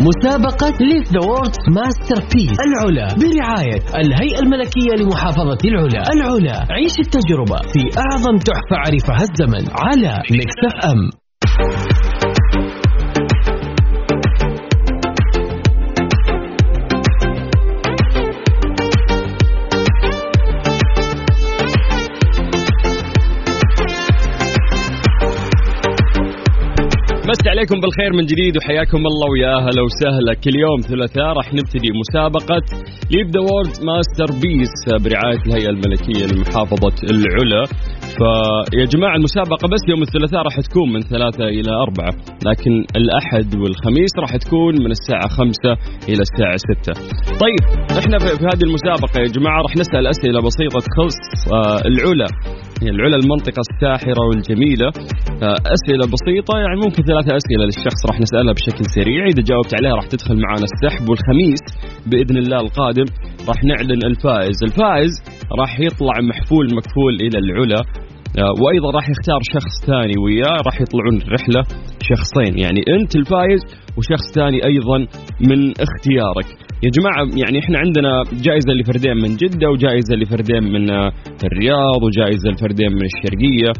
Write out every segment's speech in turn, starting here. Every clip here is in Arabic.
مسابقة Live the World's Masterpiece العلا. برعاية الهيئة الملكية لمحافظة العلا. العلا. عيش التجربة في أعظم تحفة عرفها الزمن على Mix F M مسي عليكم بالخير من جديد وحياكم الله ويا أهلا وسهلا. كل يوم ثلاثاء راح نبتدي مسابقة Live the World's Masterpiece برعاية الهيئة الملكية لمحافظة العلا. فيا جماعة المسابقة بس يوم الثلاثاء راح تكون من ثلاثة إلى أربعة لكن الأحد والخميس راح تكون من الساعة خمسة إلى الساعة ستة. طيب إحنا في هذه المسابقة يا جماعة راح نسأل أسئلة بسيطة تخص آه، العلا. العلا المنطقة الساحرة والجميلة. أسئلة بسيطة يعني ممكن ثلاثة أسئلة للشخص راح نسألها بشكل سريع. إذا جاوبت عليها راح تدخل معنا السحب والخميس بإذن الله القادم. راح نعلن الفائز. الفائز راح يطلع محفول مكفول إلى العلا. وأيضا راح يختار شخص ثاني وياه راح يطلعون الرحله شخصين. يعني أنت الفايز وشخص ثاني أيضا من اختيارك. يا جماعة يعني إحنا عندنا جائزة لفردين من جدة وجائزة لفردين من آه، الرياض وجائزة لفردين من الشرقية.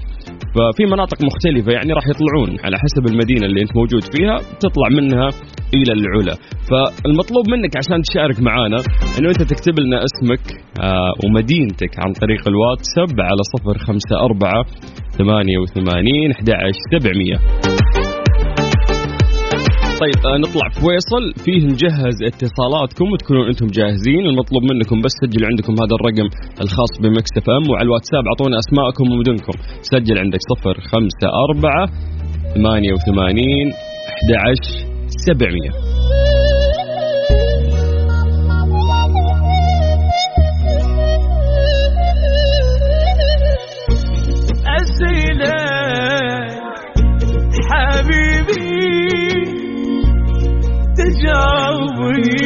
ففي مناطق مختلفة يعني راح يطلعون على حسب المدينة اللي أنت موجود فيها تطلع منها إلى العلا. فالمطلوب منك عشان تشارك معانا إنه أنت تكتب لنا اسمك آه، ومدينتك عن طريق الواتساب على صفر خمسة أربعة ثمانية وثمانين أحد سبعمية. طيب آه، نطلع فيصل. فيه نجهز اتصالاتكم وتكونون أنتم جاهزين المطلوب منكم بس سجل عندكم هذا الرقم الخاص بمكس إف إم وعلى الواتساب أعطونا أسماءكم ومدنكم. سجل عندك 0 5 4 88 11 700 تجاوبي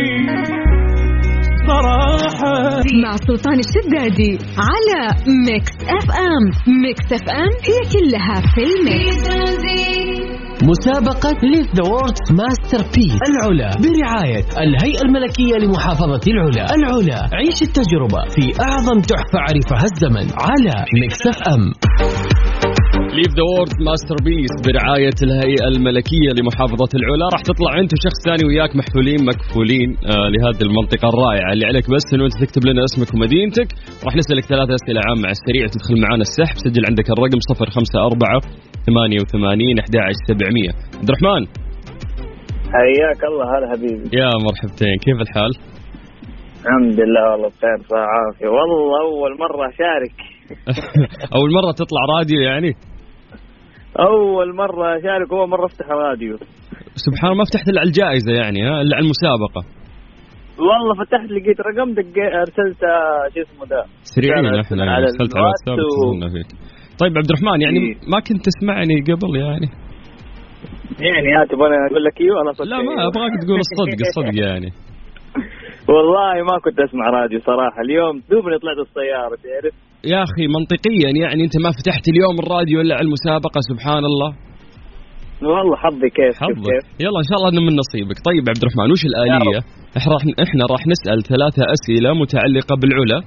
صراحة. مع سلطان الشدادي على Mix FM. Mix FM هي كلها في ال Mix. مسابقة Live the World's Masterpiece العلا. برعاية الهيئة الملكية لمحافظة العلا. العلا. عيش التجربة في أعظم تحفة عرفها الزمن على Mix FM. Live the World's Masterpiece برعاية الهيئة الملكية لمحافظة العلا. راح تطلع انت وشخص ثاني وياك محفولين مكفولين آه لهذه المنطقة الرائعة. اللي عليك بس إنه أنت تكتب لنا اسمك ومدينتك. راح نسألك ثلاثة أسئلة عامة على السريع. تدخل معنا السحب. سجل عندك الرقم 054 88 11 700 عبد الرحمن. حياك الله هلا حبيبي. يا مرحبتين. كيف الحال؟ الحمد لله والله بخير صحة عافية والله أول مرة أشارك. أول مرة تطلع راديو يعني؟ أول مرة أشارك وأول مرة أفتح راديو سبحان الله ما فتحت إلا على الجائزة يعني ها؟ إلا على المسابقة. والله فتحت لقيت رقم دق أرسلت آه، شو اسمه ذا سريعين إحنا ارسلت على الواتساب و- فيك طيب عبد الرحمن يعني إيه. ما كنت تسمعني قبل يعني؟ يعني ها تبغى أقول لك إيوه أنا صدق لا ما أبغاك تقول الصدق الصدق يعني. والله ما كنت أسمع راديو صراحة. اليوم دوبني طلعت السيارة تعرف؟ يا أخي منطقيا يعني أنت ما فتحت اليوم الراديو إلا على المسابقة سبحان الله والله حظي كيف حظك. كيف. يلا إن شاء الله إنه من نصيبك. طيب عبد الرحمن وش الآلية؟ إحنا راح إحنا راح نسأل ثلاثة أسئلة متعلقة بالعلا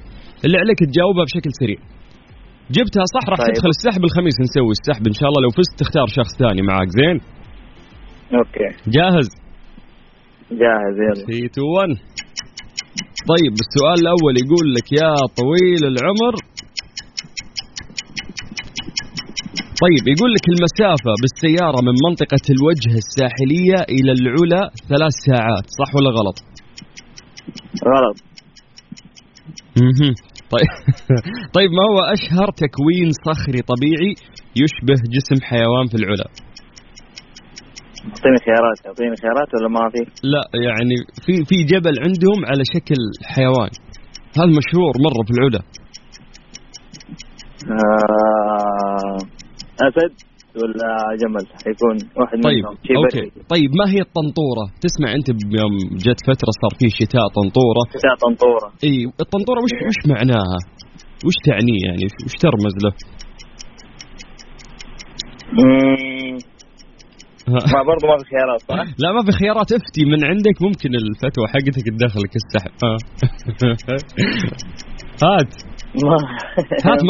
اللي عليك تجاوبها بشكل سريع. جبتها صح راح طيب. تدخل السحب الخميس نسوي السحب. إن شاء الله لو فزت تختار شخص ثاني معك زين؟ أوكي. جاهز؟ جاهز يلا. 3 2 1 طيب السؤال الأول يقول لك يا طويل العمر طيب يقول لك المسافة بالسيارة من منطقة الوجه الساحلية إلى العلا ثلاث ساعات صح ولا غلط؟ غلط. طيب طيب ما هو أشهر تكوين صخري طبيعي يشبه جسم حيوان في العلا؟ أعطيني خيارات أعطيني خيارات ولا ما في؟ لا يعني في في جبل عندهم على شكل حيوان هذا مشهور مرة في العلا آه أسد ولا جمل؟ حيكون واحد طيب منهم. شيء okay. بري طيب ما هي الطنطورة؟ تسمع أنت يوم جت فترة صار في شتاء طنطورة. بتاع طنطورة. إي الطنطورة وش وش معناها؟ وش تعني يعني؟ وش ترمز له؟ مم،. ما برضو ما في خيارات صح؟ لا ما في خيارات. افتي من عندك ممكن الفتوى حقتك تدخلك السحب. ها. هات. ما هات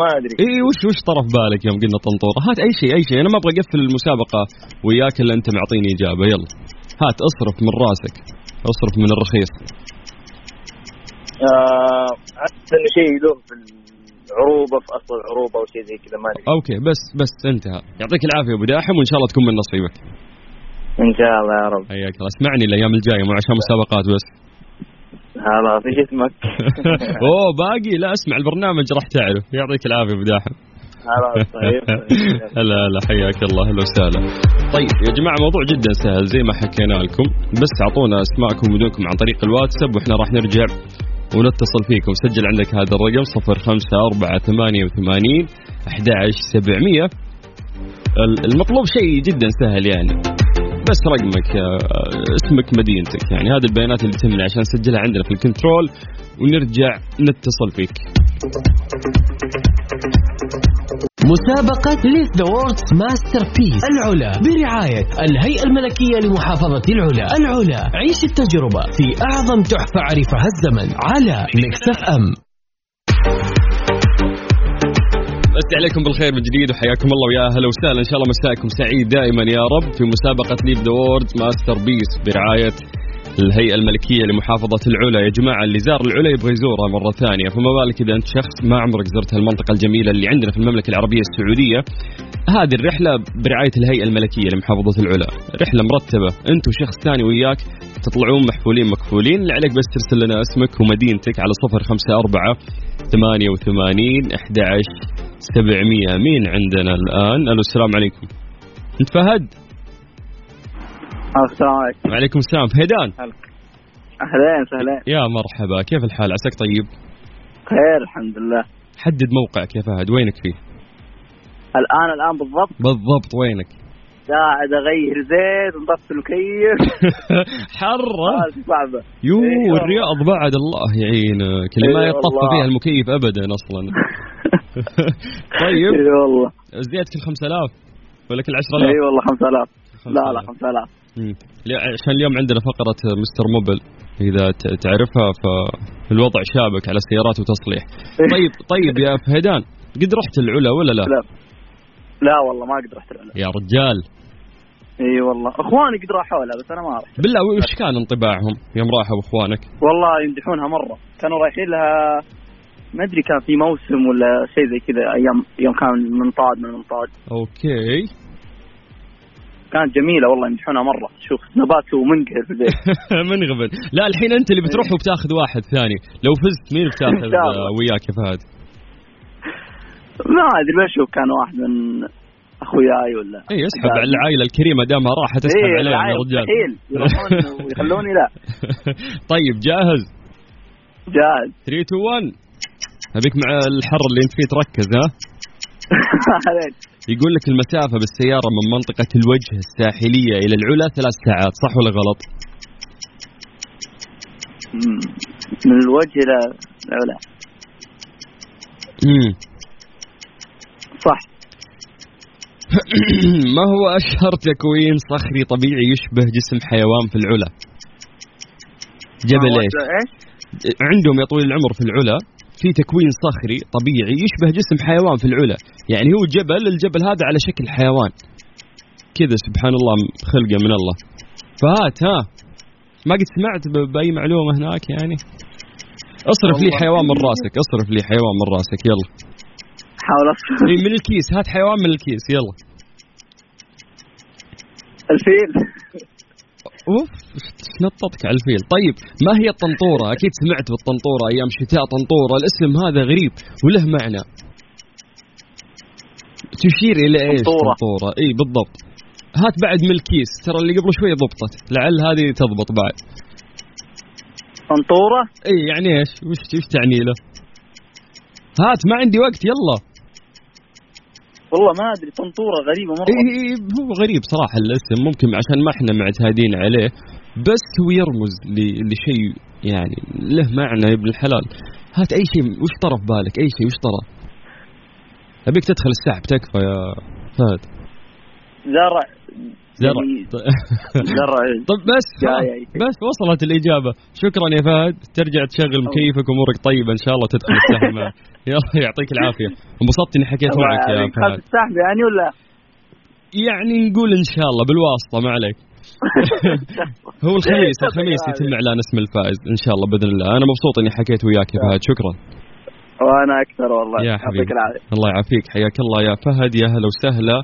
ما أدري. إي وش وش طرف بالك يوم قلنا طنطوره هات أي شيء أي شيء. أنا ما أبغى أقفل المسابقة وياك إلا أنت معطيني إجابة. يلا. هات اصرف من راسك. اصرف من الرخيص. آه احس انه شيء له في العروبة في أصل العروبة أو شيء زي كذا ما أدري. okay بس بس انتهى. يعطيك العافية أبو داحم وإن شاء الله تكون من نصيبك. إن شاء الله يا رب. حياك الله. اسمعني الأيام الجاية مو عشان مسابقات بس. خلاص إيش اسمك؟ أوه باقي. لا اسمع البرنامج راح تعرف. يعطيك العافية أبو داحم. طيب. هلا هلا. حياك الله. أهلا وسهلا. طيب يا جماعة موضوع جدا سهل زي ما حكينا لكم. بس أعطونا أسماءكم ودونكم عن طريق الواتساب وإحنا راح نرجع ونتصل فيكم. سجل عندك هذا الرقم 05488 11700 ال- المطلوب شيء جدا سهل يعني. بس رقمك آه، اسمك مدينتك. يعني هذه البيانات اللي تهمنا عشان نسجلها عندنا في ال control ونرجع نتصل فيك. مسابقة Live the World's Masterpiece العلا برعاية الهيئة الملكية لمحافظة العلا. العلا عيش التجربة في أعظم تحفة عرفها الزمن على Mix F مسي عليكم بالخير من جديد وحياكم الله ويا أهلا وسهلا. إن شاء الله مساءكم سعيد دائما يا رب في مسابقة Live the World's Masterpiece برعاية الهيئة الملكية لمحافظة العلا. يا جماعة اللي زار العلا يبغى يزورها مرة ثانية. فما بالك إذا أنت شخص ما عمرك زرت هالمنطقة الجميلة اللي عندنا في المملكة العربية السعودية؟ هذه الرحلة برعاية الهيئة الملكية لمحافظة العلا. رحلة مرتبة. أنت وشخص ثاني وياك تطلعون محفولين مكفولين. اللي عليك بس ترسل لنا اسمك ومدينتك على صفر خمسة أربعة ثمانية وثمانين أحد سبعمية مين عندنا الآن. ألو السلام عليكم. أنت فهد؟ السلام عليكم. وعليكم السلام. فهدان. أهلين سهلين. يا مرحبا. كيف الحال؟ عساك طيب؟ خير الحمد لله. حدد موقعك يا فهد. وينك فيه؟ الآن الآن بالضبط؟ بالضبط. وينك؟ قاعد أغير زيت ونطفي المكيف حرة. صعبه يو إيه. الرياض بعد الله يعينك اللي ما إيه يطفى. فيها المكيف ابدا أصلا. طيب. اي والله. زيادة كل 5000 ولا كل 10000 اي والله 5000 لا لا 5000. 5000 مم. لا، عشان اليوم عندنا فقرة مستر موبل. إذا تعرفها فالوضع شابك على السيارات وتصليح. طيب طيب يا فهدان قد رحت العلا ولا لا؟ لا. لا والله ما قد رحت العلا. يا رجال. إي والله. اخواني قد راحوا لها بس أنا ما رحت بالله وش كان انطباعهم يوم راحوا أخوانك؟ والله يمدحونها مرة. كانوا رايحين لها ما أدري كان في موسم ولا شيء زي كذا أيام يوم كان منطاد من المنطاد. أوكي. كانت جميلة والله يمدحونها مرة. شوف نبات ومنقهر في البيت. منغبن لا الحين أنت اللي بتروح وبتاخذ واحد ثاني. لو فزت مين بتاخذ وياك يا فهد؟ ما أدري بشوف كان واحد من أخوياي ولا اي اسحب على العائلة الكريمة دامها راحت اسحب إيه، عليهم يا رجال. يروحون ويخلوني لا. طيب جاهز؟ جاهز. 3 2 1 ابيك مع الحر اللي أنت فيه تركز ها؟ عليك. يقول لك المسافة بالسيارة من منطقة الوجه الساحلية إلى العلا ثلاث ساعات صح ولا غلط؟ من الوجه إلى العلا. مم. صح. ما هو أشهر تكوين صخري طبيعي يشبه جسم حيوان في العلا؟ جبل إيش؟ عندهم يا طويل العمر في العلا في تكوين صخري طبيعي يشبه جسم حيوان في العلا. يعني هو جبل الجبل هذا على شكل حيوان. كذا سبحان الله خلقه من الله. فهات ها. ما قد سمعت ب- بأي معلومة هناك يعني؟ اصرف لي. حيوان من راسك اصرف لي حيوان من راسك يلا. حاول اصرف إي من الكيس. هات حيوان من الكيس. يلا. الفيل. أوف نططك على الفيل. طيب ما هي الطنطورة؟ أكيد سمعت بالطنطورة أيام شتاء طنطورة. الاسم هذا غريب وله معنى. تشير إلى إيش. طنطورة. إي بالضبط. هات بعد من الكيس. ترى اللي قبل شوي ضبطت. لعل هذه تضبط بعد. طنطورة؟ إي يعني إيش؟ وش وش تعني له؟ هات ما عندي وقت. يلا. والله ما أدري طنطورة غريبة مرة. اي هو غريب صراحة الاسم ممكن عشان ما إحنا معتادين عليه بس هو يرمز لشيء يعني له معنى يا ابن الحلال. هات أي شيء وش طرى في بالك؟ أي شيء وش طرى أبيك تدخل السحب تكفى يا فهد. زرع زرع. زرع. إيه. طب بس شيء. بس وصلت الإجابة. شكرا يا فهد. ترجع تشغل مكيفك أمورك طيبة إن شاء الله تدخل السحب معه. يلا يعطيك العافية. انبسطت إني حكيت معك يا فهد. السحب يعني ولا؟ يعني نقول إن شاء الله بالواسطة ما عليك. هو الخميس الخميس يتم إعلان اسم الفائز. إن شاء الله بإذن الله. أنا مبسوط إني حكيت وياك يا فهد. شكرا. وأنا أكثر والله. يا يعطيك حبيبي. العافية. الله يعافيك. حياك الله يا فهد. يا هلا وسهلا.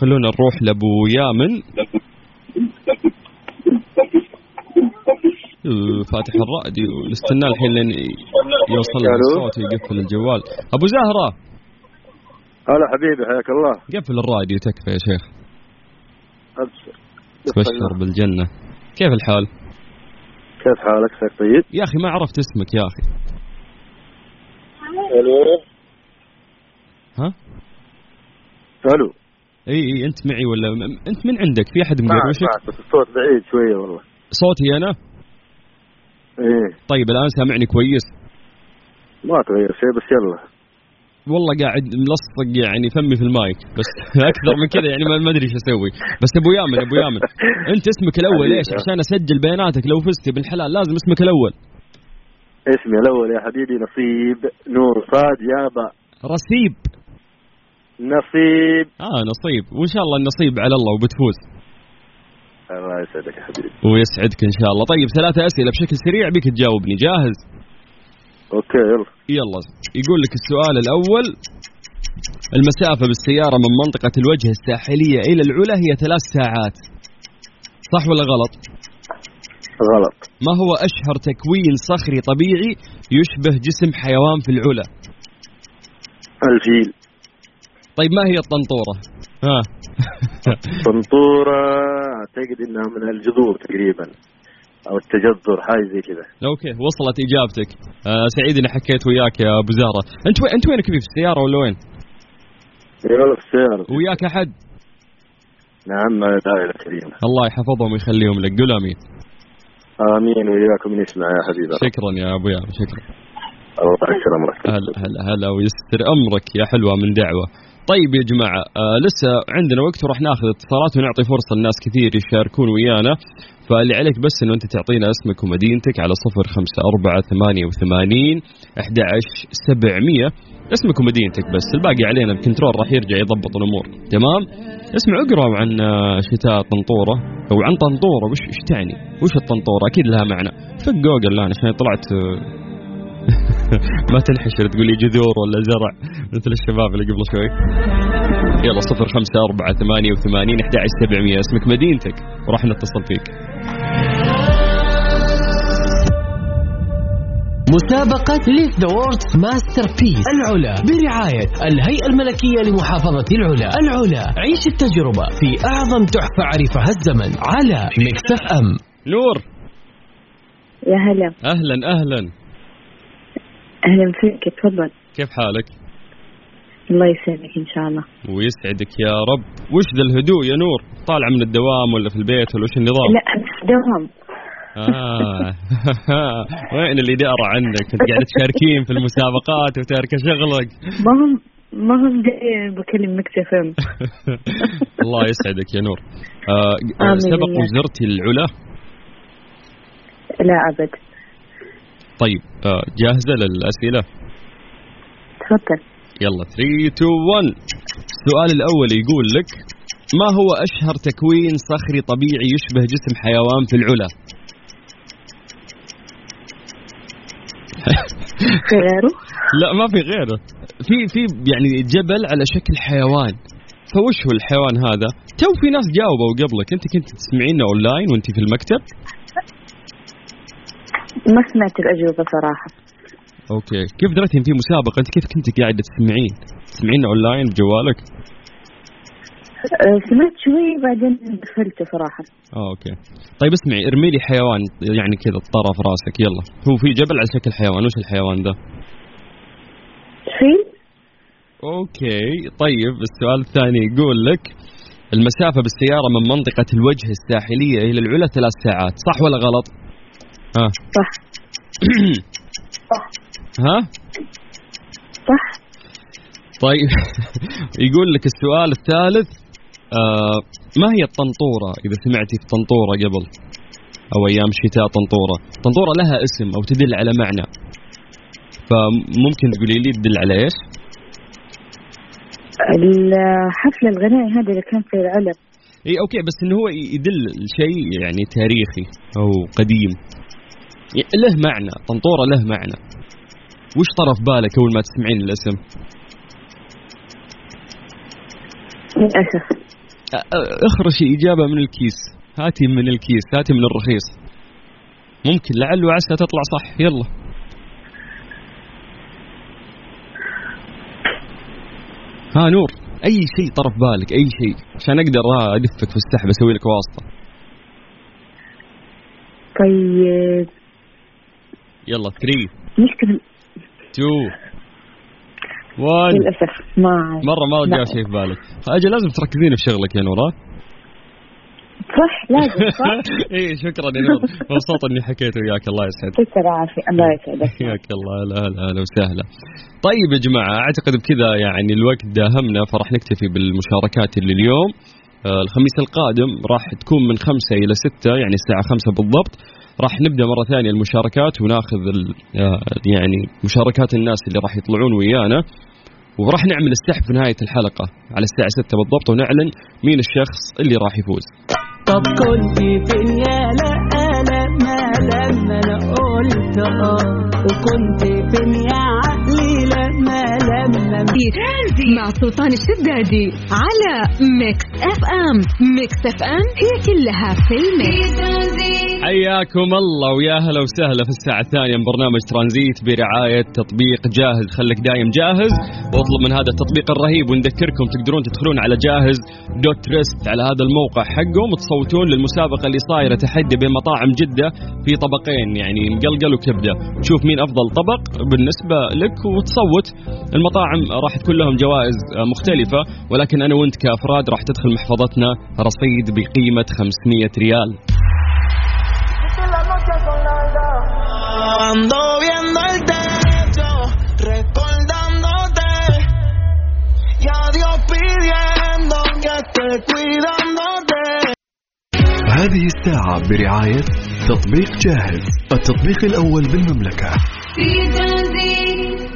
خلونا نروح لأبو يامن. آه، فاتح الراديو. نستنى الحين لين يوصل. الصوت ويقفل الجوال. أبو زهره هلا حبيبي حياك الله. قفل الراديو تكفى يا شيخ. أبشر. تبشر بالجنة. كيف الحال؟ كيف حالك ساك طيب؟ يا أخي ما عرفت اسمك يا أخي. ألو؟ ها؟ ألو؟ إي إي أنت معي ولا أنت من عندك؟ في أحد مقروشك معك بس الصوت بعيد شوية والله. صوتي أنا؟ إيه طيب الآن سامعني كويس؟ ما تغير شيء بس يلا. والله قاعد ملصق يعني فمي في المايك بس أكثر من كذا يعني ما أدري إيش أسوي. بس أبو يامن أبو يامن أنت اسمك الأول إيش؟ عشان أسجل بياناتك لو فزت بالحلال لازم اسمك الأول. اسمي الأول يا حبيبي نصيب نور صاد يابا رسيب نصيب. آه نصيب. وإن شاء الله النصيب على الله وبتفوز. الله يسعدك يا حبيبي. ويسعدك إن شاء الله. طيب ثلاثة أسئلة بشكل سريع. بك تجاوبني. جاهز؟ أوكي يلا. يلا. يقول لك السؤال الأول. المسافة بالسيارة من منطقة الوجه الساحلية إلى العلا هي ثلاث ساعات. صح ولا غلط؟ غلط. ما هو أشهر تكوين صخري طبيعي يشبه جسم حيوان في العلا؟ الفيل. طيب ما هي الطنطورة؟ ها. طنطورة أعتقد إنها من الجذور تقريبا أو التجذر حاجة زي كذا. okay وصلت إجابتك. آه سعيد إني حكيت وياك يا أبو زهرة. أنت وين أنت وينك في السيارة ولا وين؟ اي والله في السيارة. وياك أحد؟ نعم العائلة الكريمة الله. يحفظهم ويخليهم لك. قول آمين. آمين وياكم نسمع يا حبيبي شكرا يا أبو يامن شكرا. الله يكرم امرك هلا هلا هلا ويستر أمرك يا حلوة من دعوة. طيب يا جماعة آه لسه عندنا وقت وراح ناخذ اتصالات ونعطي فرصة لناس كثير يشاركون ويانا. فاللي عليك بس إنه أنت تعطينا اسمك ومدينتك على صفر خمسة أربعة ثمانية وثمانين أحد سبعمية. اسمك ومدينتك بس الباقي علينا الكنترول راح يرجع يضبط الأمور. تمام؟ اسمع اقرأ عن آه، شتاء طنطورة أو عن طنطورة وش تعني؟ وش الطنطورة؟ أكيد لها معنى. فك جوجل الآن عشان طلعت آه، ما تنحشر تقول لي جذور ولا زرع. مثل الشباب اللي قبل شوي. يلا صفر خمسة أربعة ثمانية وثمانين أحد سبعمية. اسمك مدينتك. وراح نتصل فيك. مسابقة Live the World's Masterpiece العلا. برعاية الهيئة الملكية لمحافظة العلا. العلا. عيش التجربة في أعظم تحفة عرفها الزمن على Mix FM. نور. يا هلا. أهلا أهلا. أهلا فيك تفضل؟ كيف حالك؟ الله يسعدك إن شاء الله. ويسعدك يا رب. وش ذا الهدوء يا نور؟ طالع من الدوام ولا في البيت ولا وش النظام؟ لا في دوام آه. وين الإدارة عندك كنت قاعدة تشاركين في المسابقات وتاركة شغلك. ما هم ما هم بكلم ام الله يسعدك يا نور. آه سبق. وزرتي العلا؟ لا أبد. طيب آه جاهزة للأسئلة؟ تفضل. يلا 3 2 1 السؤال الأول يقول لك ما هو أشهر تكوين صخري طبيعي يشبه جسم حيوان في العلا؟ في غيره؟ لا ما في غيره. في في يعني جبل على شكل حيوان. فوش هو الحيوان هذا؟ تو في ناس جاوبوا قبلك. انت كنت تسمعينه اونلاين وانت في المكتب. ما سمعت الأجوبة صراحة. okay. كيف دريتي إن في مسابقة؟ أنت كيف كنت قاعدة تسمعين؟ تسمعين أونلاين بجوالك؟ آه، سمعت شوي بعدين دخلت صراحة. آه okay. طيب اسمعي ارمي لي حيوان يعني كذا طرف راسك يلا. هو في جبل على شكل حيوان وش الحيوان ده؟ فيل okay. طيب السؤال الثاني يقول لك المسافة بالسيارة من منطقة الوجه الساحلية إلى العلا ثلاث ساعات صح ولا غلط؟ ها. صح. ها؟ صح. طيب. يقول لك السؤال الثالث آه ما هي الطنطورة؟ إذا سمعتي في طنطورة قبل أو أيام شتاء طنطورة. طنطورة لها اسم أو تدل على معنى. فممكن تقولي لي تدل على إيش؟ الحفل الغنائي هذا اللي كان في العلم. إي أوكي بس إنه هو يدل شيء يعني تاريخي أو قديم. له معنى طنطورة له معنى. وش طرف بالك أول ما تسمعين الاسم؟ أ- اخرجي إجابة من الكيس هاتي من الكيس هاتي من الرخيص. ممكن لعل وعسى تطلع صح. يلا. ها نور. أي شيء طرف بالك؟ أي شيء. عشان أقدر ادفك في السحب أسوي لك واسطة. طيب. يلا 3 مشكلة. 2 1 للأسف ما. مرة ما لا. جاء شيء في بالك. أجل لازم تركزين في شغلك يا نورا صح لازم صح. إي شكرا يا نور. مبسوط إني حكيت وياك. الله يسعدك. تسر عافية الله يسعدك. حياك الله. هلا هلا هلا وسهلا. طيب يا جماعة أعتقد بكذا يعني الوقت داهمنا فراح نكتفي بالمشاركات اللي اليوم. آه، الخميس القادم راح تكون من خمسة إلى ستة يعني الساعة خمسة بالضبط. راح نبدأ مرة ثانية المشاركات وناخذ آه، يعني مشاركات الناس اللي راح يطلعون ويانا. وراح نعمل السحب في نهاية الحلقة على الساعة ستة بالضبط ونعلن مين الشخص اللي راح يفوز. طب كنت فين يا لا لا ما لما أنا قلت آه وكنت فين يا عقلي لما ترانزيت مع سلطان الشدادي على Mix FM Mix FM هي كلها في ال mix حياكم الله ويا هلا وسهلا في الساعة الثانية من برنامج ترانزيت برعاية تطبيق جاهز. خليك دايم جاهز واطلب من هذا التطبيق الرهيب ونذكركم تقدرون تدخلون على جاهز دوت ترست على هذا الموقع حقهم وتصوتون للمسابقة اللي صايرة تحدي بين مطاعم جدة في طبقين يعني مقلقل وكبدة. تشوف مين أفضل طبق بالنسبة لك وتصوت المطاعم راح تكون لهم جوائز مختلفة ولكن أنا وأنت كأفراد راح تدخل محفظتنا رصيد بقيمة 500 ريال. هذه الساعة برعاية تطبيق جاهز التطبيق الأول بالمملكة في ترانزيت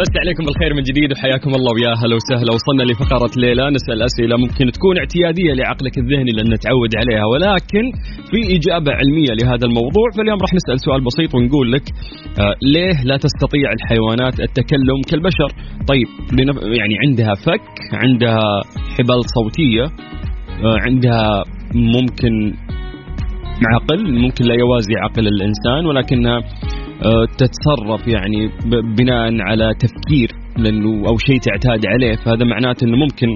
نمسي عليكم بالخير من جديد وحياكم الله ويا هلا وسهلا. وصلنا لفقرة ليه لا نسأل أسئلة ممكن تكون اعتيادية لعقلك الذهني لأن نتعود عليها ولكن في إجابة علمية لهذا الموضوع. فاليوم راح نسأل سؤال بسيط ونقول لك آه ليه لا تستطيع الحيوانات التكلم كالبشر؟ طيب. يعني عندها فك عندها حبال صوتية آه عندها ممكن عقل ممكن لا يوازي عقل الإنسان ولكنها تتصرف يعني بناء على تفكير لأنه أو شيء تعتاد عليه فهذا معناته إنه ممكن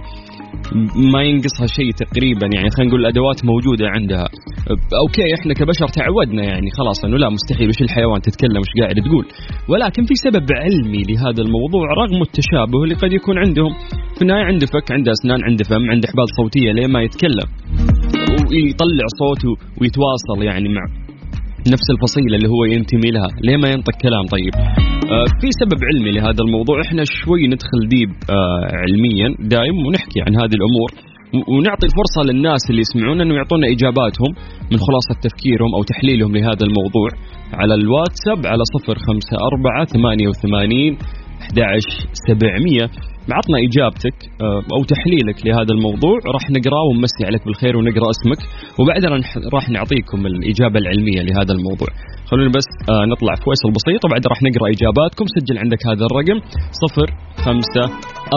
ما ينقصها شيء تقريبا يعني خلينا نقول الأدوات موجودة عندها. أه، okay إحنا كبشر تعودنا يعني خلاص إنه لا مستحيل وش الحيوان تتكلم وش قاعد تقول؟ ولكن في سبب علمي لهذا الموضوع رغم التشابه اللي قد يكون عندهم. في النهاية عنده فك عنده أسنان عنده فم عنده حبال صوتية ليه ما يتكلم؟ ويطلع صوته ويتواصل يعني مع نفس الفصيلة اللي هو ينتمي لها. ليه ما ينطق كلام؟ طيب. آه في سبب علمي لهذا الموضوع. إحنا شوي ندخل deep آه علميا دايم ونحكي عن هذه الأمور. و- ونعطي الفرصة للناس اللي يسمعونا انه يعطونا إجاباتهم من خلاصة تفكيرهم أو تحليلهم لهذا الموضوع. على الواتساب على صفر خمسة أربعة ثمانية وثمانين 11700 عطنا إجابتك آه، أو تحليلك لهذا الموضوع راح نقرأه ونمسي عليك بالخير ونقرأ اسمك وبعدها راح- نعطيكم الإجابة العلمية لهذا الموضوع. خلونا بس آه، نطلع فويصل بسيط وبعدها راح نقرأ إجاباتكم. سجل عندك هذا الرقم 0 5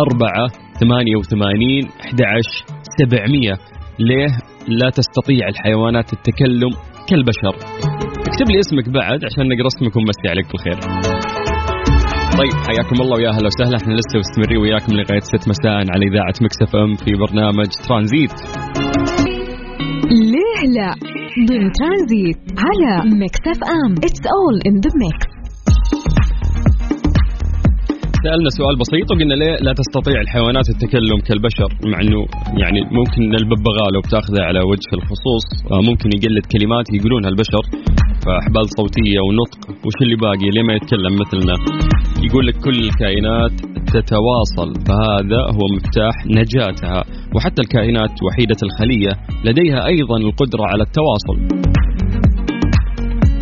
4 88 11 700 ليه؟ لا تستطيع الحيوانات التكلم كالبشر. اكتب لي اسمك بعد عشان نقرأ اسمك ونمسي عليك بالخير. طيب حياكم الله ويا أهلا وسهلا. إحنا لسه مستمرين وياكم لغاية 6 مساء على إذاعة Mix FM في برنامج ترانزيت. ليه لا؟ ضمن ترانزيت على Mix FM. It's all in the mix سألنا سؤال بسيط وقلنا ليه لا تستطيع الحيوانات التكلم كالبشر مع إنه يعني ممكن الببغاء لو بتاخذه على وجه الخصوص آه، ممكن يقلد كلمات يقولونها البشر. فأحبال صوتية ونطق وش اللي باقي؟ ليه ما يتكلم مثلنا؟ يقول لك كل الكائنات تتواصل فهذا هو مفتاح نجاتها وحتى الكائنات وحيدة الخلية لديها أيضا القدرة على التواصل.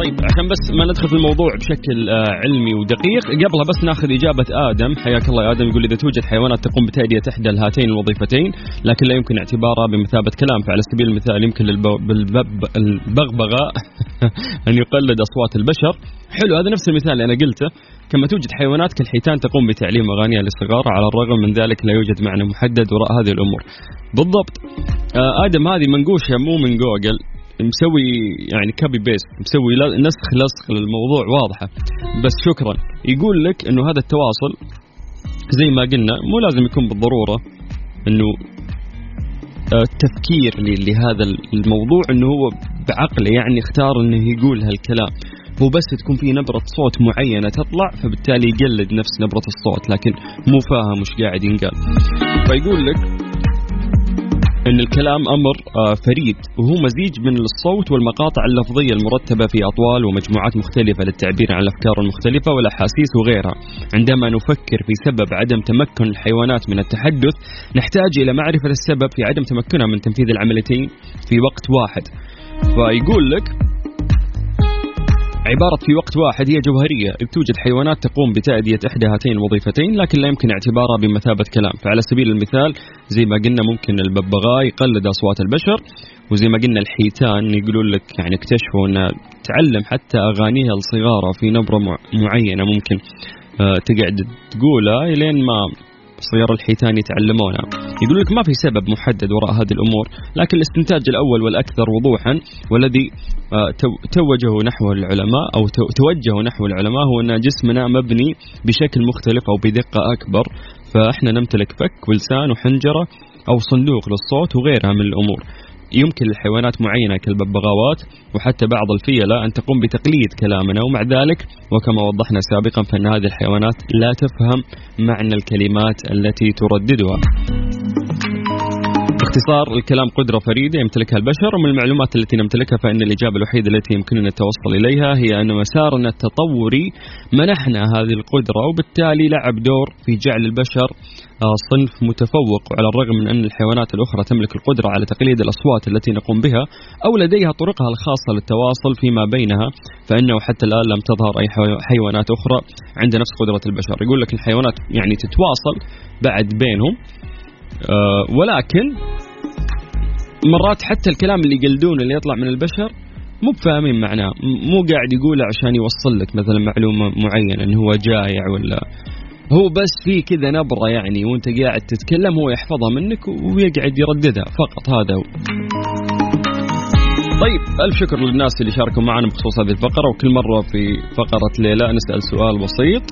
طيب عشان بس ما ندخل في الموضوع بشكل آه، علمي ودقيق قبلها بس ناخذ إجابة آدم. حياك الله يا آدم يقول إذا توجد حيوانات تقوم بتأدية إحدى هاتين الوظيفتين لكن لا يمكن اعتبارها بمثابة كلام فعلى سبيل المثال يمكن للب- بالبب- البغبغاء أن يقلد أصوات البشر. حلو هذا نفس المثال اللي أنا قلته. كما توجد حيوانات كالحيتان تقوم بتعليم أغانيها للصغار على الرغم من ذلك لا يوجد معنى محدد وراء هذه الأمور. بالضبط. آه، آدم هذه منقوشة مو من جوجل. مسوي يعني copy paste مسوي نسخ لصق للموضوع واضحة. بس شكرا. يقول لك إنه هذا التواصل زي ما قلنا مو لازم يكون بالضرورة إنه آه، تفكير ل- لهذا الموضوع إنه هو بعقله يعني اختار إنه يقول هالكلام. هو بس تكون في نبرة صوت معينة تطلع فبالتالي يقلد نفس نبرة الصوت لكن مو فاهم وش قاعد ينقال. فيقول لك إن الكلام أمر آه، فريد وهو مزيج من الصوت والمقاطع اللفظية المرتبة في أطوال ومجموعات مختلفة للتعبير عن الأفكار المختلفة والأحاسيس وغيرها. عندما نفكر في سبب عدم تمكن الحيوانات من التحدث نحتاج إلى معرفة السبب في عدم تمكنها من تنفيذ العمليتين في وقت واحد. فيقول لك عبارة في وقت واحد هي جوهرية. إذ توجد حيوانات تقوم بتأدية إحدى هاتين الوظيفتين لكن لا يمكن اعتبارها بمثابة كلام. فعلى سبيل المثال زي ما قلنا ممكن الببغاء يقلد أصوات البشر وزي ما قلنا الحيتان يقولون لك يعني اكتشفوا أن تعلم حتى أغانيها الصغارة في نبرة مع- معينة ممكن آه، تقعد تقولها إلين ما صغار الحيتان يتعلمونها يقول لك ما في سبب محدد وراء هذه الأمور لكن الاستنتاج الأول والأكثر وضوحا والذي آه، تو- توجه نحو العلماء أو تو- توجه نحو العلماء هو أن جسمنا مبني بشكل مختلف أو بدقة أكبر فإحنا نمتلك فك ولسان وحنجرة أو صندوق للصوت وغيرها من الأمور. يمكن لحيوانات معينة كالببغاوات وحتى بعض الفيلة أن تقوم بتقليد كلامنا. ومع ذلك وكما وضحنا سابقا فإن هذه الحيوانات لا تفهم معنى الكلمات التي ترددها. باختصار الكلام قدرة فريدة يمتلكها البشر ومن المعلومات التي نمتلكها فإن الإجابة الوحيدة التي يمكننا التوصل إليها هي أن مسارنا التطوري منحنا هذه القدرة وبالتالي لعب دور في جعل البشر آه، صنف متفوق وعلى الرغم من أن الحيوانات الأخرى تملك القدرة على تقليد الأصوات التي نقوم بها أو لديها طرقها الخاصة للتواصل فيما بينها فإنه حتى الآن لم تظهر أي حيو- حيوانات أخرى عندها نفس قدرة البشر. يقول لك الحيوانات يعني تتواصل بعد بينهم آه، ولكن مرات حتى الكلام اللي يقلدونه اللي يطلع من البشر مو بفاهمين معناه مو قاعد يقوله عشان يوصل لك مثلا معلومة معينة انه هو جايع ولا. هو بس في كذا نبرة يعني وأنت قاعد تتكلم هو يحفظها منك ويقعد يرددها فقط هذا هو. طيب ألف شكر للناس اللي شاركوا معنا بخصوص هذه الفقرة وكل مرة في فقرة ليلى نسأل سؤال بسيط.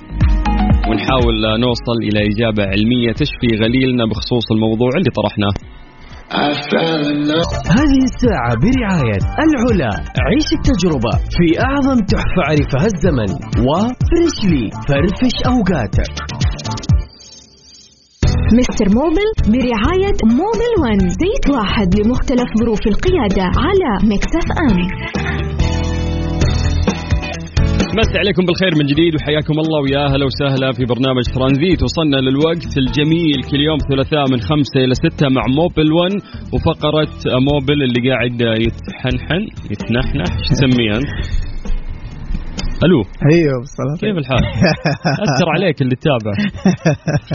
ونحاول نوصل إلى إجابة علمية تشفي غليلنا بخصوص الموضوع اللي طرحناه. هذه الساعة برعاية العلا. عيش التجربة في أعظم تحفة عرفها الزمن. و Freshly فرفش أوقاتك. Mister Mobil برعاية Mobil One زيت واحد لمختلف ظروف القيادة على Mix FM. مسي عليكم بالخير من جديد وحياكم الله ويا أهلا وسهلا في برنامج ترانزيت وصلنا للوقت الجميل كل يوم ثلاثاء من خمسة إلى ستة مع موبل 1 وفقرة موبل اللي قاعد يتحنحن يتنحنح إيش تسميه؟ ألو. أيوه بالصلاة كيف الحال؟ أثر عليك اللي تتابع.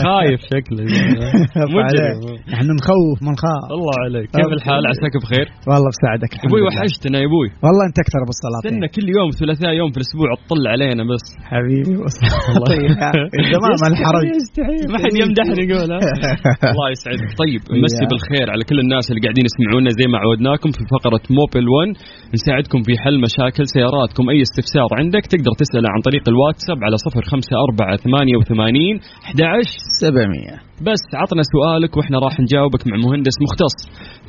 خايف شكلك. مجرم إحنا نخوف ما نخاف الله عليك. كيف الحال؟ عساك بخير؟ والله بساعدك الحمد أبوي. وحشتنا يا أبوي. والله أنت أكثر بالصلاة استنى كل يوم ثلاثاء يوم في الأسبوع تطل علينا بس. حبيبي تمام الحرج ما حد يمدحني يقول؟ الله يسعدك. طيب نمسي يا. بالخير على كل الناس اللي قاعدين يسمعونا زي ما عودناكم في فقرة موبل 1 نساعدكم في حل مشاكل سياراتكم. أي استفسار عندك تقدر تسأله عن طريق الواتساب على 054 88 11 700 بس عطنا سؤالك وإحنا راح نجاوبك مع مهندس مختص.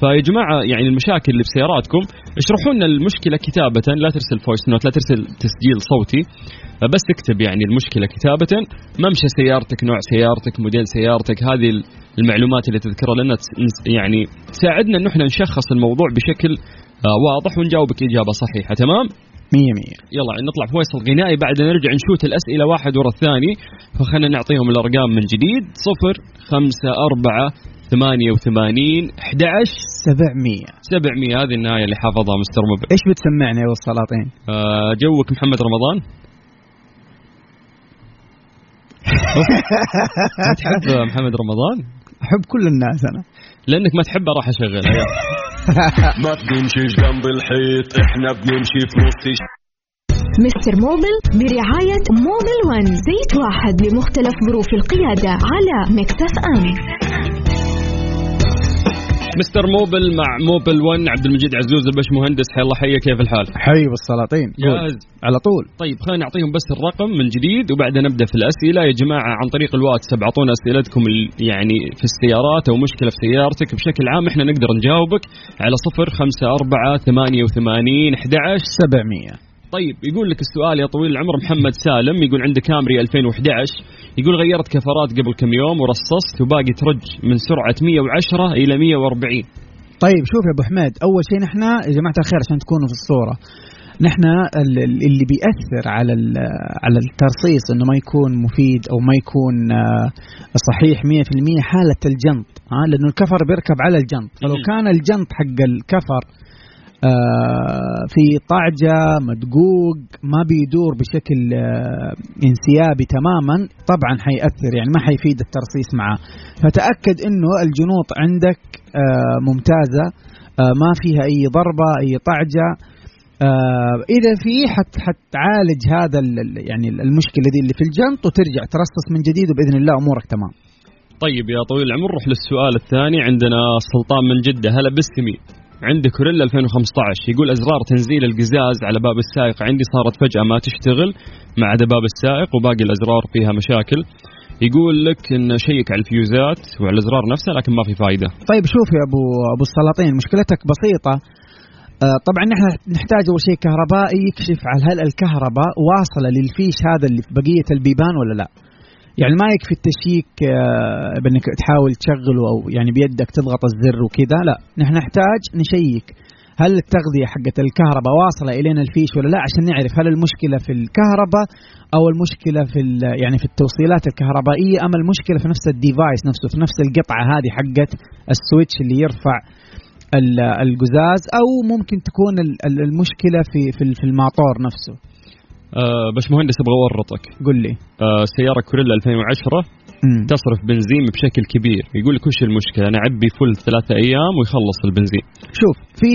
فيا جماعة يعني المشاكل اللي بسياراتكم اشرحوا لنا المشكلة كتابة لا ترسل voice note لا ترسل تسجيل صوتي. بس اكتب يعني المشكلة كتابة. ممشى سيارتك نوع سيارتك موديل سيارتك هذه المعلومات اللي تذكرها لنا يعني تساعدنا انه إحنا نشخص الموضوع بشكل آه، واضح ونجاوبك إجابة صحيحة تمام؟ مية مية. يلا نطلع فاصل غنائي بعد نرجع نشوف الأسئلة واحد ورا الثاني. فخلنا نعطيهم الأرقام من جديد. صفر خمسة أربعة ثمانية وثمانين أحد عشر 700 سبعمية هذه النهاية اللي حافظها مستر مبعد إيش بتسمعني يا والسلاطين؟ آه جوك محمد رمضان. ما تحب محمد رمضان؟ أحب كل الناس أنا. لأنك ما تحبه راح أشغلها يلا. ما بنمشيش جنب الحيط إحنا بنمشي في نص Mister Mobil برعاية Mobil One زيت واحد لمختلف ظروف القيادة على Mix FM. مستر موبل مع موبل 1 عبد المجيد عزوز البش مهندس حي الله حيه كيف الحال؟ حي بالسلاطين. جاهز على طول. طيب خلينا نعطيهم بس الرقم من جديد وبعدين نبدأ في الأسئلة. يا جماعة عن طريق الواتساب أعطونا أسئلتكم يعني في السيارات أو مشكلة في سيارتك. بشكل عام إحنا نقدر نجاوبك على صفر خمسة أربعة ثمانية وثمانين أحد عشر 700 طيب يقول لك السؤال يا طويل العمر محمد سالم يقول عندك كامري 2011 يقول غيرت كفرات قبل كم يوم ورصصت وباقي ترج من سرعة 110 إلى 140 طيب شوف يا أبو حميد أول شيء نحن يا جماعة الخير عشان تكونوا في الصورة نحن ال- ال- اللي بيأثر على على الترصيص إنه ما يكون مفيد أو ما يكون آه، صحيح 100% حالة الجنط ها لأنه الكفر بيركب على الجنط فلو. كان الجنط حق الكفر في طعجة مدقوق ما بيدور بشكل آه، انسيابي تماما طبعا حيأثر يعني ما حيفيد الترصيص معه. فتأكد إنه الجنوط عندك آه، ممتازة آه، ما فيها أي ضربة أي طعجة. آه، إذا في حت حتعالج هذا يعني المشكلة دي اللي في الجنط وترجع ترصص من جديد وبإذن الله أمورك تمام. طيب يا طويل العمر نروح للسؤال الثاني. عندنا سلطان من جدة. هلا باسمي عندي كوريلا 2015 يقول أزرار تنزيل القزاز على باب السائق. عندي صارت فجأة ما تشتغل ما عدا باب السائق وباقي الأزرار فيها مشاكل. يقول لك إن شيك على الفيوزات وعلى الازرار نفسها لكن ما في فائده طيب شوف يا ابو أبو السلاطين مشكلتك بسيطة. آه، طبعا نحن نحتاج أول شيء كهربائي يكشف على هل الكهرباء واصلة للفيش هذا اللي في بقية البيبان ولا لا. يعني ما يكفي التشيك آه، بأنك تحاول تشغله أو يعني بيدك تضغط الزر وكذا لا. نحن نحتاج نشيك. هل التغذية حقت الكهرباء واصلة إلينا الفيش ولا لا؟ عشان نعرف هل المشكلة في الكهرباء أو المشكلة في يعني في التوصيلات الكهربائية أم المشكلة في نفس ال device نفسه في نفس القطعة هذه حقت ال switch اللي يرفع ال- القزاز أو ممكن تكون ال- ال- المشكلة في في الماطور نفسه. آه بس مهندس أبغى أورطك. قل لي. آه سيارة كورولا 2010 مم. تصرف بنزين بشكل كبير. يقول لك وش المشكلة؟ أنا أعبي full ثلاثة أيام ويخلص البنزين. شوف في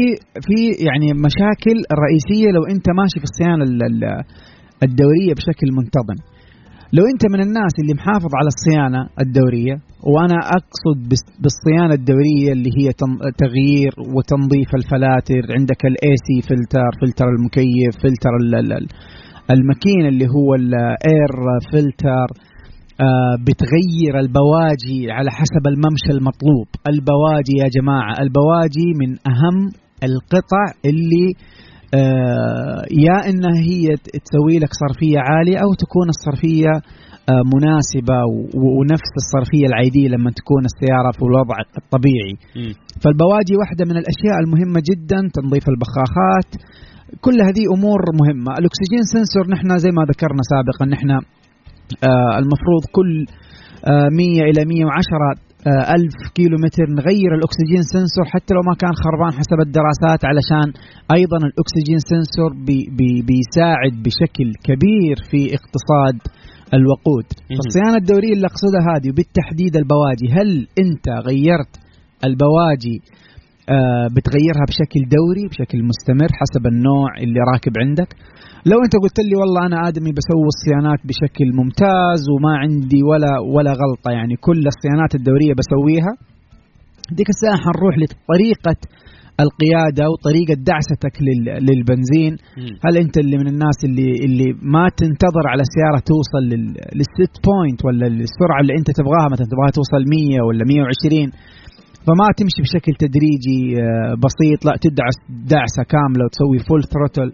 في يعني مشاكل رئيسية لو أنت ماشي في الصيانة ال- ال- الدورية بشكل منتظم. لو أنت من الناس اللي محافظ على الصيانة الدورية وأنا أقصد بالصيانة الدورية اللي هي تغيير وتنظيف الفلاتر عندك ال AC filter فلتر المكيف فلتر ال- ال- ال- الماكينة اللي هو ال air filter آه، بتغير البواجي على حسب الممشى المطلوب. البواجي يا جماعة البواجي من أهم القطع اللي آه، يا إنها هي تسوي لك صرفية عالية أو تكون الصرفية آه، مناسبة ونفس الصرفية العادية لما تكون السيارة في الوضع الطبيعي. فالبواجي واحدة من الأشياء المهمة جدا تنظيف البخاخات كل هذه أمور مهمة. الأكسجين سنسور نحن زي ما ذكرنا سابقا نحن آه، المفروض كل آه، 100 إلى 110 آه، ألف كيلو متر نغير الأكسجين سنسور حتى لو ما كان خربان حسب الدراسات علشان أيضا الأكسجين سنسور بي بي بيساعد بشكل كبير في اقتصاد الوقود. فالصيانة الدورية اللي أقصدها هذه وبالتحديد البواجي هل أنت غيرت البواجي بتغيرها بشكل دوري بشكل مستمر حسب النوع اللي راكب عندك. لو انت قلت لي والله أنا آدمي بسوي الصيانات بشكل ممتاز وما عندي ولا ولا غلطة يعني كل الصيانات الدورية بسويها ديك الساعة حنروح لطريقة القيادة وطريقة دعستك لل- للبنزين. هل انت اللي من الناس اللي اللي ما تنتظر على السياره توصل لل- لل set point ولا السرعة اللي انت تبغاها؟ مثلا تبغاها توصل 100 ولا 120 فما تمشي بشكل تدريجي آه، بسيط لا تدعس دعسة كاملة وتسوي full throttle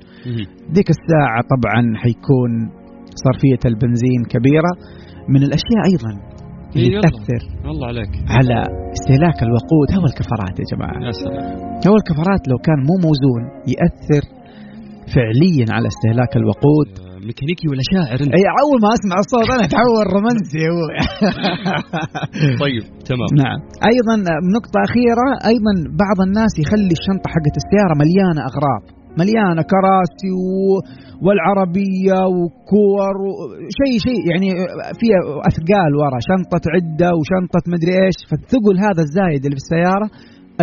ديك الساعة طبعا حيكون صرفية البنزين كبيرة. من الأشياء أيضا اللي إيه، تأثر الله عليك. على استهلاك الوقود. هو الكفرات يا جماعة. يا سلام. هو الكفرات لو كان مو موزون يأثر فعليا على استهلاك الوقود. ميكانيكي ولا شاعر؟ انت إي أول ما أسمع الصوت أنا أتحول رومانسي هو. طيب تمام. نعم. أيضا نقطة أخيرة أيضا بعض الناس يخلي الشنطة حقت السيارة مليانة أغراض. مليانة كراسي و... والعربية وكور و... شيء شيء يعني فيها أثقال ورا. شنطة عدة وشنطة مدري إيش. فالثقل هذا الزايد اللي في السيارة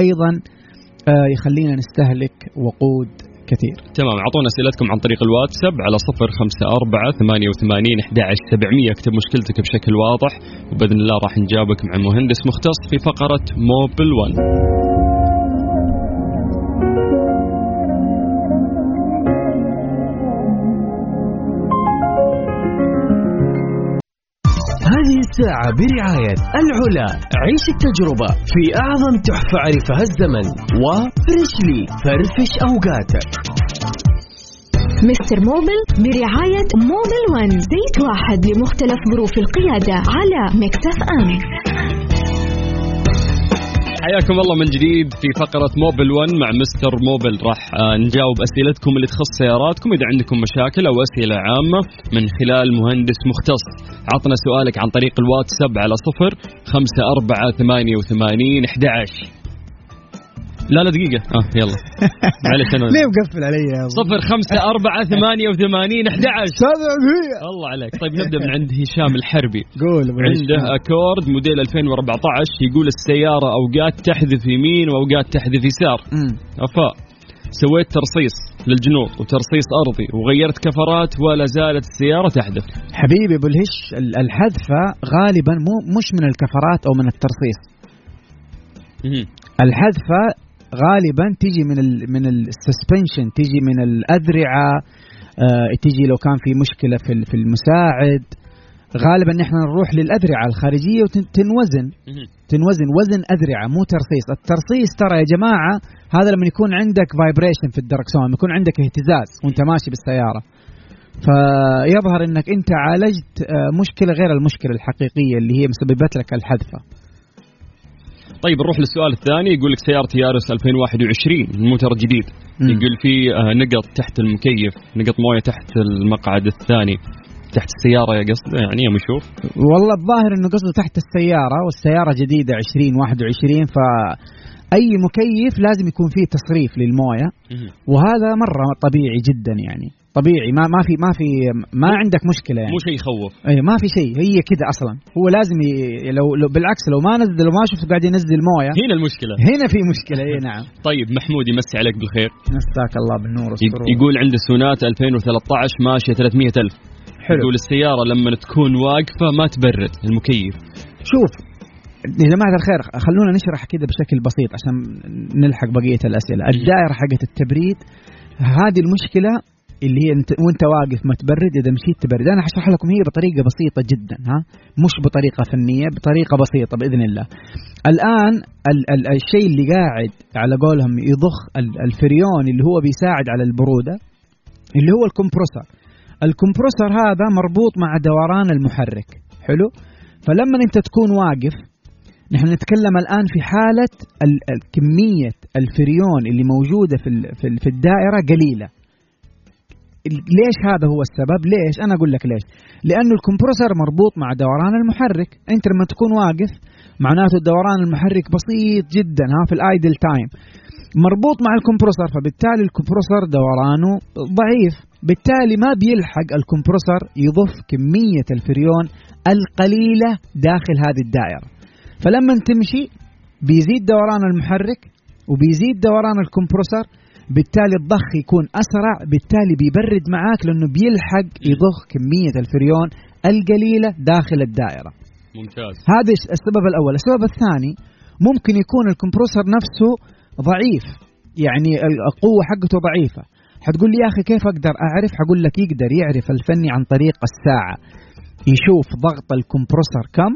أيضا آه، يخلينا نستهلك وقود كثير. تمام أعطونا أسئلتكم عن طريق الواتساب على صفر خمسة أربعة ثمانية وثمانين أحد سبعمية اكتب مشكلتك بشكل واضح وبإذن الله راح نجاوبك مع مهندس مختص في فقرة موبل 1 هذه الساعة برعاية العلا. عيش التجربة في أعظم تحفة عرفها الزمن. و Freshly فرفش أوقاتك. Mister Mobil برعاية Mobil 1 زيت واحد لمختلف ظروف القيادة على Mix FM. حياكم الله من جديد في فقرة Mobil 1 مع Mister Mobil راح آه، نجاوب أسئلتكم اللي تخص سياراتكم إذا عندكم مشاكل أو أسئلة عامة من خلال مهندس مختص. عطنا سؤالك عن طريق الواتساب على صفر خمسة أربعة ثمانية وثمانين لا لا دقيقة. آه يلا. معلش أنا ليه مقفل علي يا أبو؟ صفر خمسة أربعة ثمانية وثمانين أحد الله عليك. طيب نبدأ من عند هشام الحربي. قول عنده. أكورد موديل 2014 يقول السيارة أوقات تحذف يمين وأوقات تحذف يسار. أفاء. سويت ترصيص للجنوط وترصيص أرضي وغيرت كفرات ولا زالت السيارة تحذف. حبيبي أبو الهش ال- الحذفة غالبا مو مش من الكفرات أو من الترصيص. الحذفة غالبا تيجي من ال من ال suspension تيجي من الأذرعة آه تيجي لو كان في مشكلة في في المساعد. غالبا نحن نروح للأذرعة الخارجية وتنوزن. تنوزن. وزن أذرعة مو ترصيص. الترصيص ترى يا جماعة هذا لما يكون عندك فايبريشن في الدركسون لما يكون عندك اهتزاز وانت ماشي بالسيارة. فيظهر إنك أنت عالجت آه، مشكلة غير المشكلة الحقيقية اللي هي مسببت لك الحذفة. طيب نروح للسؤال الثاني. يقول لك سيارة يارس 2021 الموتر جديد. مم. يقول في آه، نقط تحت المكيف نقط موية تحت المقعد الثاني. تحت السيارة يا قصد يعني يا مشوف والله الظاهر إنه قصده تحت السيارة والسيارة جديدة 2021 ف اي مكيف لازم يكون فيه تصريف للموية. وهذا مرة طبيعي جدا يعني. طبيعي ما ما في ما في ما عندك مشكلة يعني. مو شيء يخوف. اي ما في شيء هي كذا أصلا. هو لازم ي... لو, لو بالعكس لو ما نزل لو ما شفت قاعد ينزل موية. هنا المشكلة. هنا في مشكلة اي نعم. طيب محمود يمسي عليك بالخير. مساك الله بالنور والسرور يقول عنده سونات 2013 ماشية 300 ألف. حلو. يقول السيارة لما تكون واقفة ما تبرد المكيف. شوف يا جماعة الخير خلونا نشرح كده بشكل بسيط عشان نلحق بقية الأسئلة. الدائرة حقت التبريد هذه المشكلة اللي هي انت وانت واقف ما تبرد إذا مشيت تبرد. أنا حشرح لكم هي بطريقة بسيطة جدا ها. مش بطريقة فنية بطريقة بسيطة بإذن الله. الآن ال ال الشيء اللي قاعد على قولهم يضخ ال- الفريون اللي هو بيساعد على البرودة اللي هو الكمبروسر. ال compressor هذا مربوط مع دوران المحرك. حلو؟ فلما أنت تكون واقف نحن نتكلم الآن في حالة ال- ال- كمية الفريون اللي موجودة في في الدائرة قليلة. ليش هذا هو السبب؟ ليش؟ أنا أقول لك ليش. لأنه ال compressor مربوط مع دوران المحرك. أنت لما تكون واقف معناته الدوران المحرك بسيط جدا ها في ال idle time. مربوط مع ال compressor فبالتالي ال compressor دورانه ضعيف. بالتالي ما بيلحق الكمبرسر يضف كمية الفريون القليلة داخل هذه الدائرة. فلما تمشي بيزيد دوران المحرك وبيزيد دوران الكمبرسر بالتالي الضخ يكون أسرع بالتالي بيبرد معاك لأنه بيلحق يضخ كمية الفريون القليلة داخل الدائرة. ممتاز. هذا السبب الأول؟ السبب الثاني ممكن يكون الكمبروسر نفسه ضعيف يعني القوة حقته ضعيفة. حتقول لي يا أخي كيف أقدر أعرف؟ حقول لك يقدر يعرف الفني عن طريق الساعة. يشوف ضغط الكمبروسر كم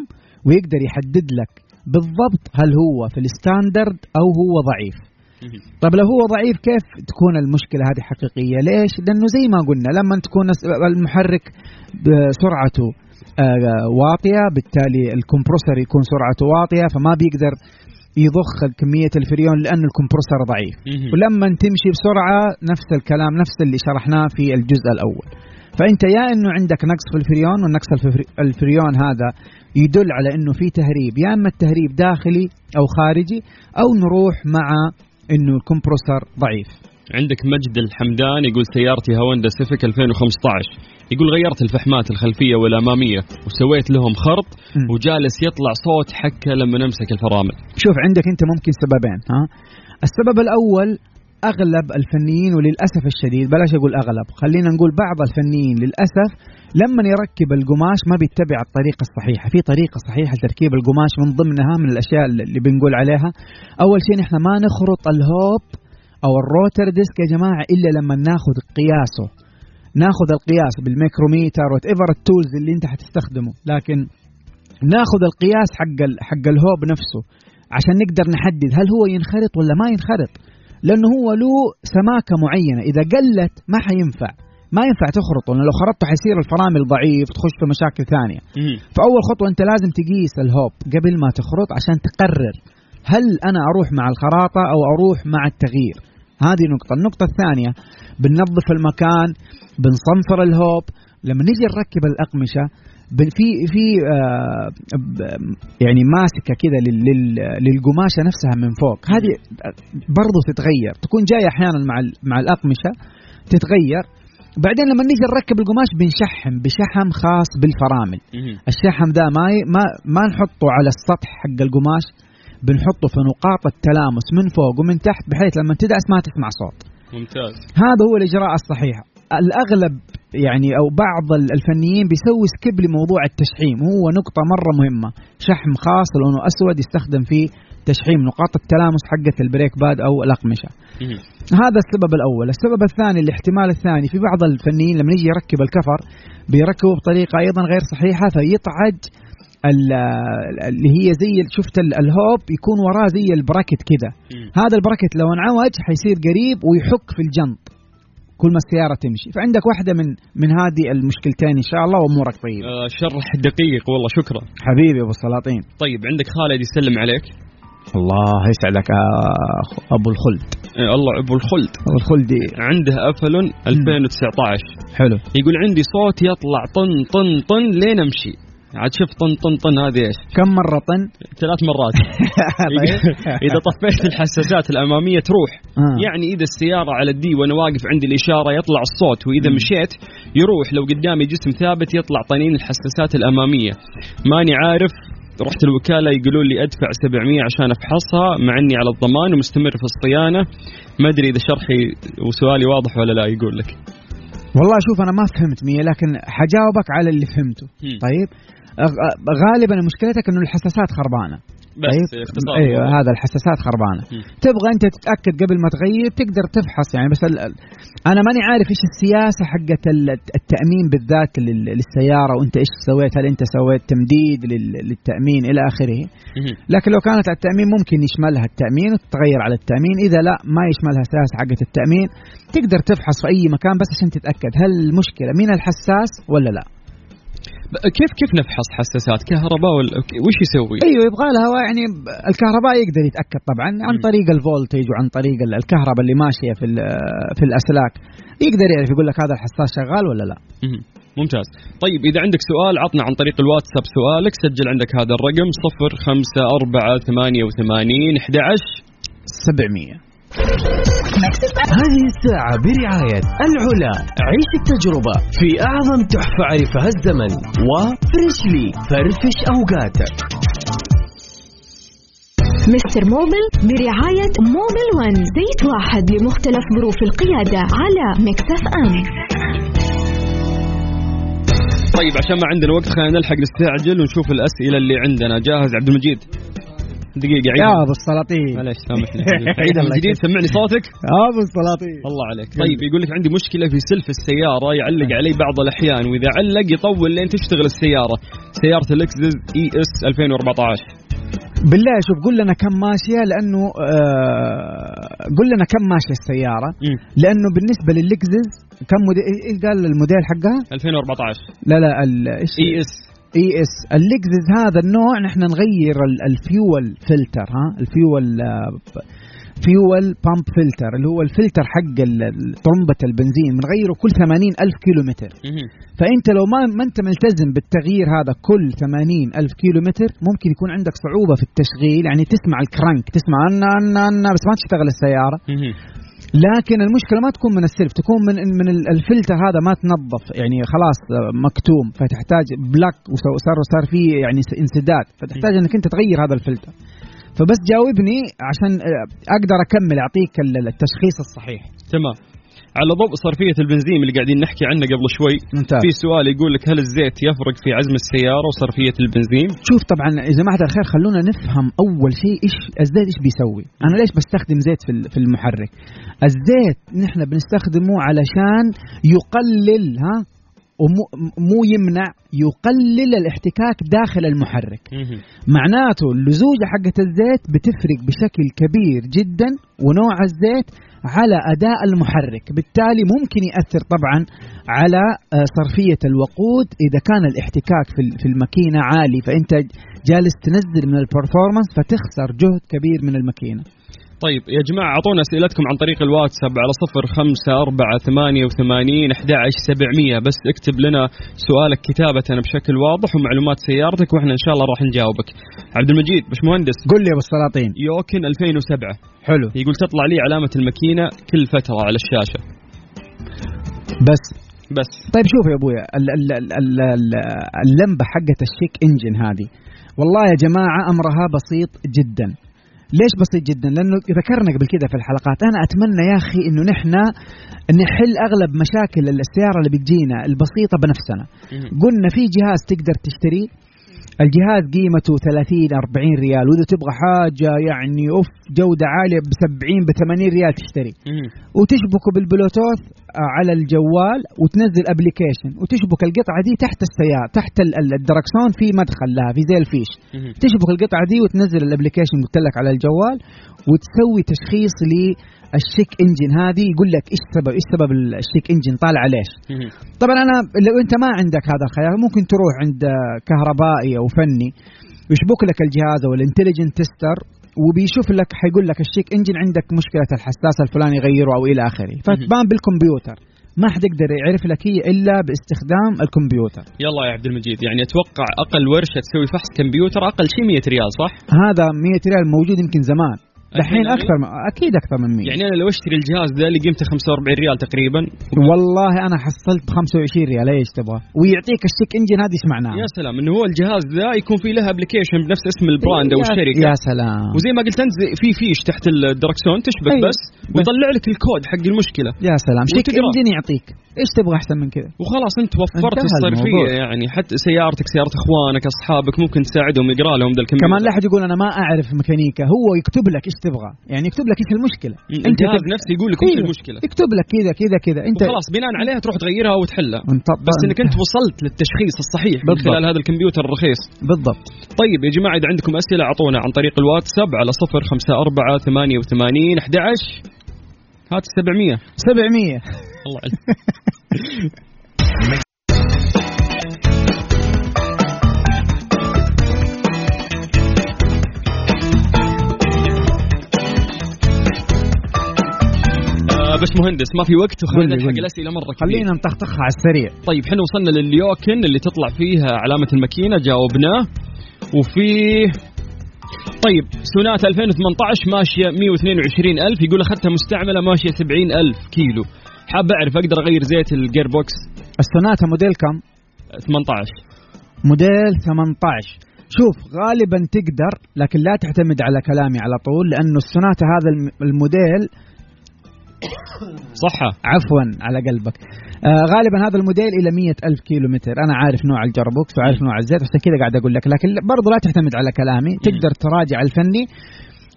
ويقدر يحدد لك بالضبط هل هو في الستاندرد أو هو ضعيف. طب لو هو ضعيف كيف تكون المشكلة هذه حقيقية؟ ليش؟ لأنه زي ما قلنا لما تكون المحرك سرعته واطية بالتالي الكمبروسر يكون سرعته واطية فما بيقدر يضخ كمية الفريون لأن ال compressor ضعيف. ولما تمشي بسرعة نفس الكلام نفس اللي شرحناه في الجزء الأول. فأنت يا أنه عندك نقص في الفريون والنقص الفريون هذا يدل على أنه في تهريب. يا أما التهريب داخلي أو خارجي أو نروح مع إنه ال compressor ضعيف. عندك مجد الحمدان يقول سيارتي هوندا سيفيك 2015 يقول غيرت الفحمات الخلفية والأمامية وسويت لهم خرط م. وجالس يطلع صوت حكة لما نمسك الفرامل. شوف عندك أنت ممكن سببين ها؟ السبب الأول أغلب الفنيين وللأسف الشديد بلاش أقول أغلب خلينا نقول بعض الفنيين للأسف لما يركب القماش ما بيتبع الطريقة الصحيحة في طريقة صحيحة لتركيب القماش من ضمنها من الأشياء اللي بنقول عليها. أول شيء نحن ما نخرط الهوب أو ال rotor disc يا جماعة إلا لما ناخذ قياسه. ناخذ القياس بالميكروميتر whatever ال tools اللي أنت حتستخدمه لكن ناخذ القياس حق حق الهوب نفسه عشان نقدر نحدد هل هو ينخرط ولا ما ينخرط. لأنه هو له سماكة معينة. إذا قلت ما حينفع. ما ينفع تخرطه لأنه لو خرطته حيصير الفرامل ضعيف تخش في مشاكل ثانية. فأول خطوة أنت لازم تقيس الهوب قبل ما تخرط عشان تقرر هل أنا أروح مع الخراطة أو أروح مع التغيير. هذه نقطة. النقطة الثانية بننظف المكان بنصنفر الهوب. لما نيجي نركب الأقمشة في في آه يعني ماسكة كده للقماشة نفسها من فوق. هذه برضو تتغير. تكون جاية أحيانا مع مع الأقمشة تتغير. بعدين لما نيجي نركب القماش بنشحم بشحم خاص بالفرامل. الشحم ده ما ما ما نحطه على السطح حق القماش بنحطه في نقاط التلامس من فوق ومن تحت بحيث لما تدعس ما تسمع صوت. ممتاز. هذا هو الإجراء الصحيح. الأغلب يعني أو بعض الفنيين بيسوي skip لموضوع التشحيم. هو نقطة مرة مهمة. شحم خاص لونه أسود يستخدم فيه تشحيم. نقاط التلامس حقة ال brake pad أو الأقمشة. هذا السبب الأول. السبب الثاني الاحتمال الثاني. في بعض الفنيين لما يجي يركب الكفر بيركبه بطريقة أيضا غير صحيحة فيطعج اللي هي زي شفت ال hub يكون وراه زي ال bracket كده. هذا ال bracket لو انعوج حيصير قريب ويحك في الجنط. كل ما السيارة تمشي. فعندك واحدة من من هذه المشكلتين إن شاء الله وأمورك طيبة آه شرح دقيق والله شكرا. حبيبي أبو السلاطين. طيب عندك خالد يسلم عليك؟ الله يسعدك أبو الخلد. إيه الله أبو الخلد. أبو الخلد. عنده أفالون 2019 حلو. يقول عندي صوت يطلع طن طن طن لين أمشي. عاد شوف طن طن طن هذه إيش؟ كم مرة طن؟ ثلاث مرات. إذا طفيت الحساسات الأمامية تروح. آه. يعني إذا السيارة على الدي وأنا واقف عند الإشارة يطلع الصوت وإذا مشيت يروح. لو قدامي جسم ثابت يطلع طنين الحساسات الأمامية. ماني عارف. رحت الوكالة يقولون لي أدفع 700 عشان أفحصها مع أني على الضمان ومستمر في الصيانة. ما أدري إذا شرحي وسؤالي واضح ولا لا يقول لك. والله شوف أنا ما فهمت مية لكن حجاوبك على اللي فهمته. هم. طيب. غالبا مشكلتك إنه الحساسات خربانة. بس طيب اختصار. أيوه هذا الحساسات خربانة. م. تبغى أنت تتأكد قبل ما تغير تقدر تفحص يعني بس. أنا ماني عارف إيش السياسة حقت التأمين بالذات لل... للسيارة وأنت إيش سويت؟ هل أنت سويت تمديد لل... للتأمين إلى آخره؟ لكن لو كانت على التأمين ممكن يشملها التأمين وتتغير على التأمين. إذا لا ما يشملها السياسة حقت التأمين. تقدر تفحص في أي مكان بس عشان تتأكد هل المشكلة من الحساس ولا لا. كيف كيف نفحص حساسات؟ كهرباء ولا وش يسوي؟ إيوه يبغى لها يعني الكهرباء يقدر يتأكد طبعا عن طريق الفولتج وعن طريق ال- الكهرباء اللي ماشية في في الأسلاك. يقدر يعرف يقول لك هذا الحساس شغال ولا لا. ممتاز. طيب إذا عندك سؤال عطنا عن طريق الواتساب سؤالك. سجل عندك هذا الرقم صفر خمسة أربعة ثمانية وثمانين أحد عشر. 700 هذه الساعة برعاية العلا. عيش التجربة في أعظم تحفة عرفها الزمن. وفريشلي فرفش أوقاتك. مستر موبل برعاية موبل ون زيت واحد لمختلف ظروف القيادة على Mix FM. طيب عشان ما عندنا وقت خلينا نلحق نستعجل ونشوف الأسئلة اللي عندنا. جاهز عبد المجيد؟ دقيقة عيد. يا أبو السلاطين. معليش سامحني. عيد الله جديد سمعني صوتك. أبو السلاطين. الله عليك. طيب يقول لك عندي مشكلة في سلف السيارة يعلق علي بعض الأحيان وإذا علق يطول لين تشتغل السيارة. سيارة لكزس ES 2014 بالله شوف قول لنا كم ماشية لأنه آه قول لنا كم ماشية السيارة. لأنه بالنسبة للكزس كم موديل إيش قال الموديل حقها؟ 2014 لا لا إيش؟ ES. ES اللكزس هذا النوع. نحن نغير ال- ال fuel filter ها؟ الفيول آه، fuel pump filter اللي هو الفلتر حق طرمبة البنزين. بنغيره كل 80 ألف كيلو متر. فأنت لو ما ما أنت ملتزم بالتغيير هذا كل 80 ألف كيلو متر ممكن يكون عندك صعوبة في التشغيل. يعني تسمع ال crank تسمع أنا أنا أنا بس ما تشتغل السيارة. لكن المشكلة ما تكون من السلف تكون من من ال- الفلتر هذا ما تنظف يعني خلاص آه، مكتوم فتحتاج بلاك وصار صار فيه يعني انسداد فتحتاج إنك أنت تغير هذا الفلتر. فبس جاوبني عشان آه، أقدر أكمل أعطيك ال- التشخيص الصحيح. تمام. على ضوء صرفية البنزين اللي قاعدين نحكي عنه قبل شوي. ممتاز. في سؤال يقول لك هل الزيت يفرق في عزم السيارة وصرفية البنزين؟ شوف طبعا يا جماعة الخير خلونا نفهم أول شيء إيش الزيت إيش بيسوي. أنا ليش بستخدم زيت في في المحرك؟ الزيت نحن بنستخدمه علشان يقلل ها؟ ومو مو يمنع يقلل الاحتكاك داخل المحرك. معناته اللزوجة حقة الزيت بتفرق بشكل كبير جدا ونوع الزيت على أداء المحرك. بالتالي ممكن يأثر طبعا على آه، صرفية الوقود. إذا كان الاحتكاك في ال- في الماكينة عالي فأنت جالس تنزل من البرفورمانس فتخسر جهد كبير من الماكينة. طيب يا جماعة أعطونا أسئلتكم عن طريق الواتساب على صفر خمسة أربعة ثمانية وثمانين أحد سبعمية. بس اكتب لنا سؤالك كتابة بشكل واضح ومعلومات سيارتك وإحنا إن شاء الله راح نجاوبك. عبد المجيد باش مهندس قل لي يا أبو السلاطين. يوكن 2007 حلو. يقول تطلع لي علامة الماكينة كل فترة على الشاشة. بس. بس. طيب شوف يا ابويا ال- ال- ال- ال- ال- اللمبة حقت الشيك إنجن هذه. والله يا جماعة أمرها بسيط جدا. ليش بسيط جدا؟ لأنه ذكرنا قبل كده في الحلقات أنا أتمنى يا أخي إنه نحن نحل أغلب مشاكل السياره اللي بتجينا البسيطة بنفسنا. قلنا في جهاز تقدر تشتريه الجهاز قيمته 30 40 ريال وإذا تبغى حاجة يعني أوف جودة عالية ب 70 ب 80 ريال تشتري مهم. وتشبكه بالبلوتوث آه، على الجوال وتنزل application وتشبك القطعة دي تحت السيارة تحت ال- ال- الدركسون في مدخل لها في زي الفيش مهم. تشبك القطعة دي وتنزل ال application قلت لك على الجوال وتسوي تشخيص لل check engine هذه يقول لك إيش سبب إيش سبب ال check engine؟ طالع ليش. طبعا أنا لو أنت ما عندك هذا الخيار ممكن تروح عند كهربائي أو فني يشبك لك الجهاز أو ال intelligent tester وبيشوف لك حيقول لك ال check engine عندك مشكلة الحساس الفلاني غيره أو إلى آخره. فتبان بالكمبيوتر. ما حد يقدر يعرف لك هي إلا باستخدام الكمبيوتر. يلا يا عبد المجيد يعني أتوقع أقل ورشة تسوي فحص كمبيوتر أقل شيء 100 ريال صح؟ هذا 100 ريال موجود يمكن زمان. دحين الحين أكثر من أكيد أكثر من 100 يعني أنا لو أشتري الجهاز ذا اللي قيمته 45 ريال تقريبا. والله أنا حصلت ب 25 ريال إيش تبغى؟ ويعطيك ال check engine هذه إيش معناها يا سلام إنه هو الجهاز ذا يكون فيه له application بنفس اسم ال brand أو الشركة. يا سلام. وزي ما قلت أنت في فيش تحت الدركسون تشبك أيوة. بس ويطلع لك الكود حق المشكلة. يا سلام. شيك. إنجن يعطيك. إيش تبغى أحسن من كذا؟ وخلاص أنت وفرت الصرفية. يعني. حتى سيارتك سيارة أخوانك أصحابك ممكن تساعدهم يقرأ لهم ذا الكمبيوتر. كمان لا أحد يقول أنا ما أعرف ميكانيكا هو يكتب لك إيش تبغى. يعني يكتب لك إيش المشكلة. الجهاز تب- نفسه يقول لك وش أيوه. المشكلة. يكتب لك كذا كذا كذا. أنت وخلاص بناء عليها تروح تغيرها وتحلها. أنت بس إنك أنت وصلت للتشخيص الصحيح من بالضبط. خلال هذا الكمبيوتر الرخيص. بالضبط. طيب يا جماعة إذا عندكم أسئلة أعطونا عن طريق الواتساب على صفر خمسة أربعة ثمانية وثمانين أحد هات السبعمية 700 الله عليك بس مهندس ما في وقت وخلينا لي، نلحق. الأسئلة مرة كبير خلينا نطخطخها على السريع. طيب إحنا وصلنا لليوكن اللي تطلع فيها علامة الماكينة جاوبناه وفي طيب سوناتا 2018 ماشية 122 ألف يقول أخذتها مستعملة ماشية 70 ألف كيلو. حاب أعرف أقدر أغير زيت ال gearbox السوناتا موديل كم؟ 18 موديل 18 شوف غالبا تقدر لكن لا تعتمد على كلامي على طول لأنه السوناتا هذا الم- الموديل صحة. عفوا على قلبك. آه غالبا هذا الموديل إلى 100 ألف كيلو متر أنا عارف نوع ال gearbox وعارف نوع الزيت عشان كذا قاعد أقول لك. لكن برضو لا تعتمد على كلامي. تقدر تراجع الفني.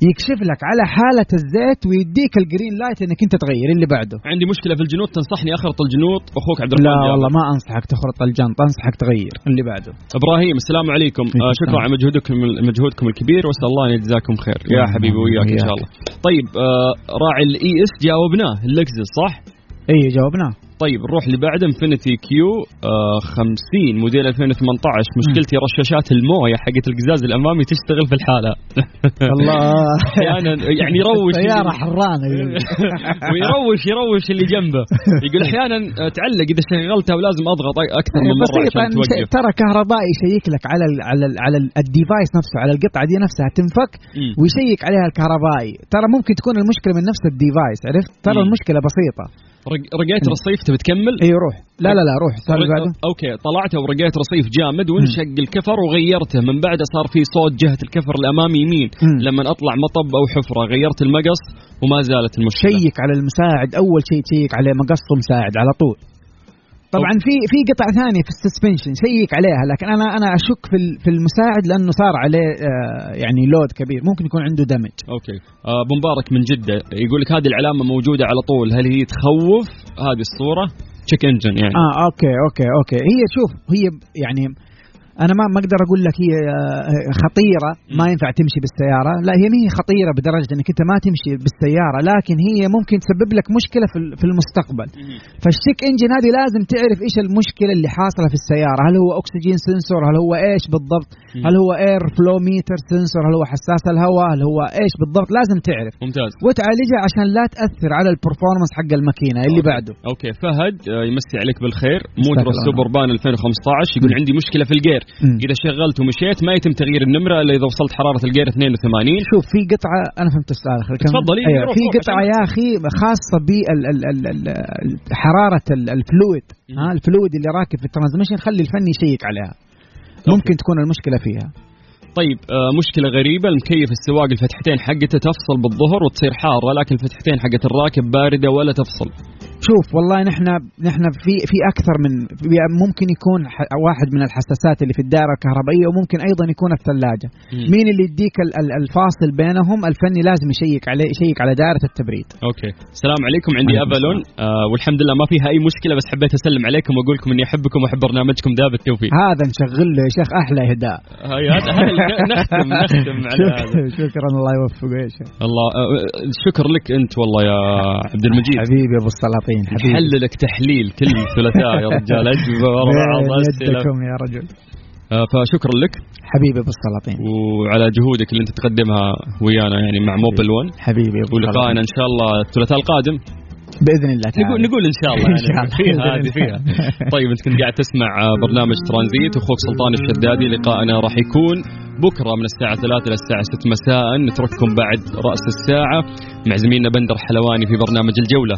يكشف لك على حالة الزيت ويديك ال green light إنك أنت تغير اللي بعده. عندي مشكلة في الجنوط تنصحني أخرط الجنوط؟ أخوك عبد الرحمن لا. والله ما أنصحك تخرط الجنط أنصحك تغير اللي بعده. إبراهيم السلام عليكم. آه شكرا. على مجهودكم مجهودكم الكبير وأسأل الله أن يجزاكم خير. يا حبيبي وياك إن. شاء الله. طيب آه راعي ال ES جاوبناه. اللكزس صح؟ اي جاوبناه. طيب نروح اللي بعده انفينيتي Q آه 50 موديل 2018 مشكلتي رشاشات الموية حقت القزاز الأمامي تشتغل في الحالة. الله. أحيانا يعني يروش سيارة حرانة. ويروش يروش اللي جنبه. يقول أحيانا تعلق إذا شغلتها ولازم أضغط أكثر من مرة عشان توقف. ترى كهربائي يشيك لك على ال على ال على ال- ال device نفسه على القطعة دي نفسها تنفك. ويشيك عليها الكهربائي. ترى ممكن تكون المشكلة من نفس ال device عرفت؟ ترى بسيطة. رق- رقيت رصيف تبي تكمل؟ إي روح. لا لا لا روح. السؤال اللي بعده. okay طلعته ورقيت رصيف جامد وانشق الكفر وغيرته. من بعده صار في صوت جهة الكفر الامامي يمين. لما أطلع مطب أو حفرة غيرت المقص وما زالت المشكلة. شيك على المساعد. أول شيء تشيك عليه مقص مساعد على طول. طبعا في في قطع ثانية في ال suspension شيك عليها لكن أنا أنا أشك في في المساعد لأنه صار عليه آه، يعني load كبير. ممكن يكون عنده damage okay. آه، أبو مبارك من جدة يقول لك هذه العلامة موجودة على طول. هل هي تخوف؟ هذه الصورة. check engine يعني. آه okay okay okay. هي شوف هي يعني أنا ما ما أقدر أقول لك هي آه، خطيرة ما ينفع تمشي بالسيارة. لا هي ما هي خطيرة بدرجة إنك أنت ما تمشي بالسيارة لكن هي ممكن تسبب لك مشكلة في ال- في المستقبل. فال check engine هذه لازم تعرف إيش المشكلة اللي حاصلة في السيارة. هل هو oxygen sensor؟ هل هو إيش بالضبط؟ هل هو air flow meter sensor هل هو حساس الهواء؟ هل هو إيش بالضبط؟ لازم تعرف. ممتاز. وتعالجها عشان لا تأثر على ال performance حق الماكينة اللي بعده. okay. فهد آه، يمسي عليك بالخير. استغفر موتور الله. السوبربان 2015 يقول عندي مشكلة في الجير. مم. إذا شغلت ومشيت ما يتم تغيير النمرة إلا إذا وصلت حرارة الجير 82 شوف في قطعة أنا فهمت السؤال. خليك تفضل، إيه، أيوة في قطعة يا أخي خاصة بحرارة ال fluid. ها ال fluid اللي راكب في ال transmission خلي الفني يشيك عليها. ممكن تكون المشكلة فيها. طيب آه مشكلة غريبة. المكيف السواق الفتحتين حقته تفصل بالظهر وتصير حارة لكن الفتحتين حقت الراكب باردة ولا تفصل. شوف والله نحن نحن في في أكثر من ممكن يكون واحد من الحساسات اللي في الدائرة الكهربائية وممكن أيضا يكون الثلاجة. مم. مين اللي يديك ال- ال- الفاصل بينهم؟ الفني لازم يشيك عليه يشيك على دائرة التبريد. okay. السلام عليكم عندي افالون آه والحمد لله ما فيها أي مشكلة بس حبيت أسلم عليكم وأقول لكم إني أحبكم وأحب برنامجكم ذا بالتوفيق هذا نشغل له يا شيخ أحلى إهداء. هاي هذا نختم نختم على هذا. شكرا الله يوفقه يا شيخ. الله الشكر لك أنت والله يا عبد المجيد. حبيبي أبو السلاطين حبيبي. نحللك تحليل كل ثلاثاء يا رجال اجوبه أسئلة. يدكم يا رجل. آه فشكرا لك. حبيبي أبو السلاطين. وعلى جهودك اللي أنت تقدمها ويانا يعني مع موبل 1 حبيبي أبو ولقائنا إن شاء الله الثلاثاء القادم. بإذن الله تعالى. نقول نقول إن شاء الله. إن يعني شاء الله. فيها هذه. فيها. طيب إنت كنت قاعد تسمع برنامج ترانزيت واخوك سلطان الشدادي لقائنا راح يكون بكرة من الساعة 3 إلى الساعة 6 مساء. نترككم بعد رأس الساعة. مع زميلنا بندر حلواني في برنامج الجولة.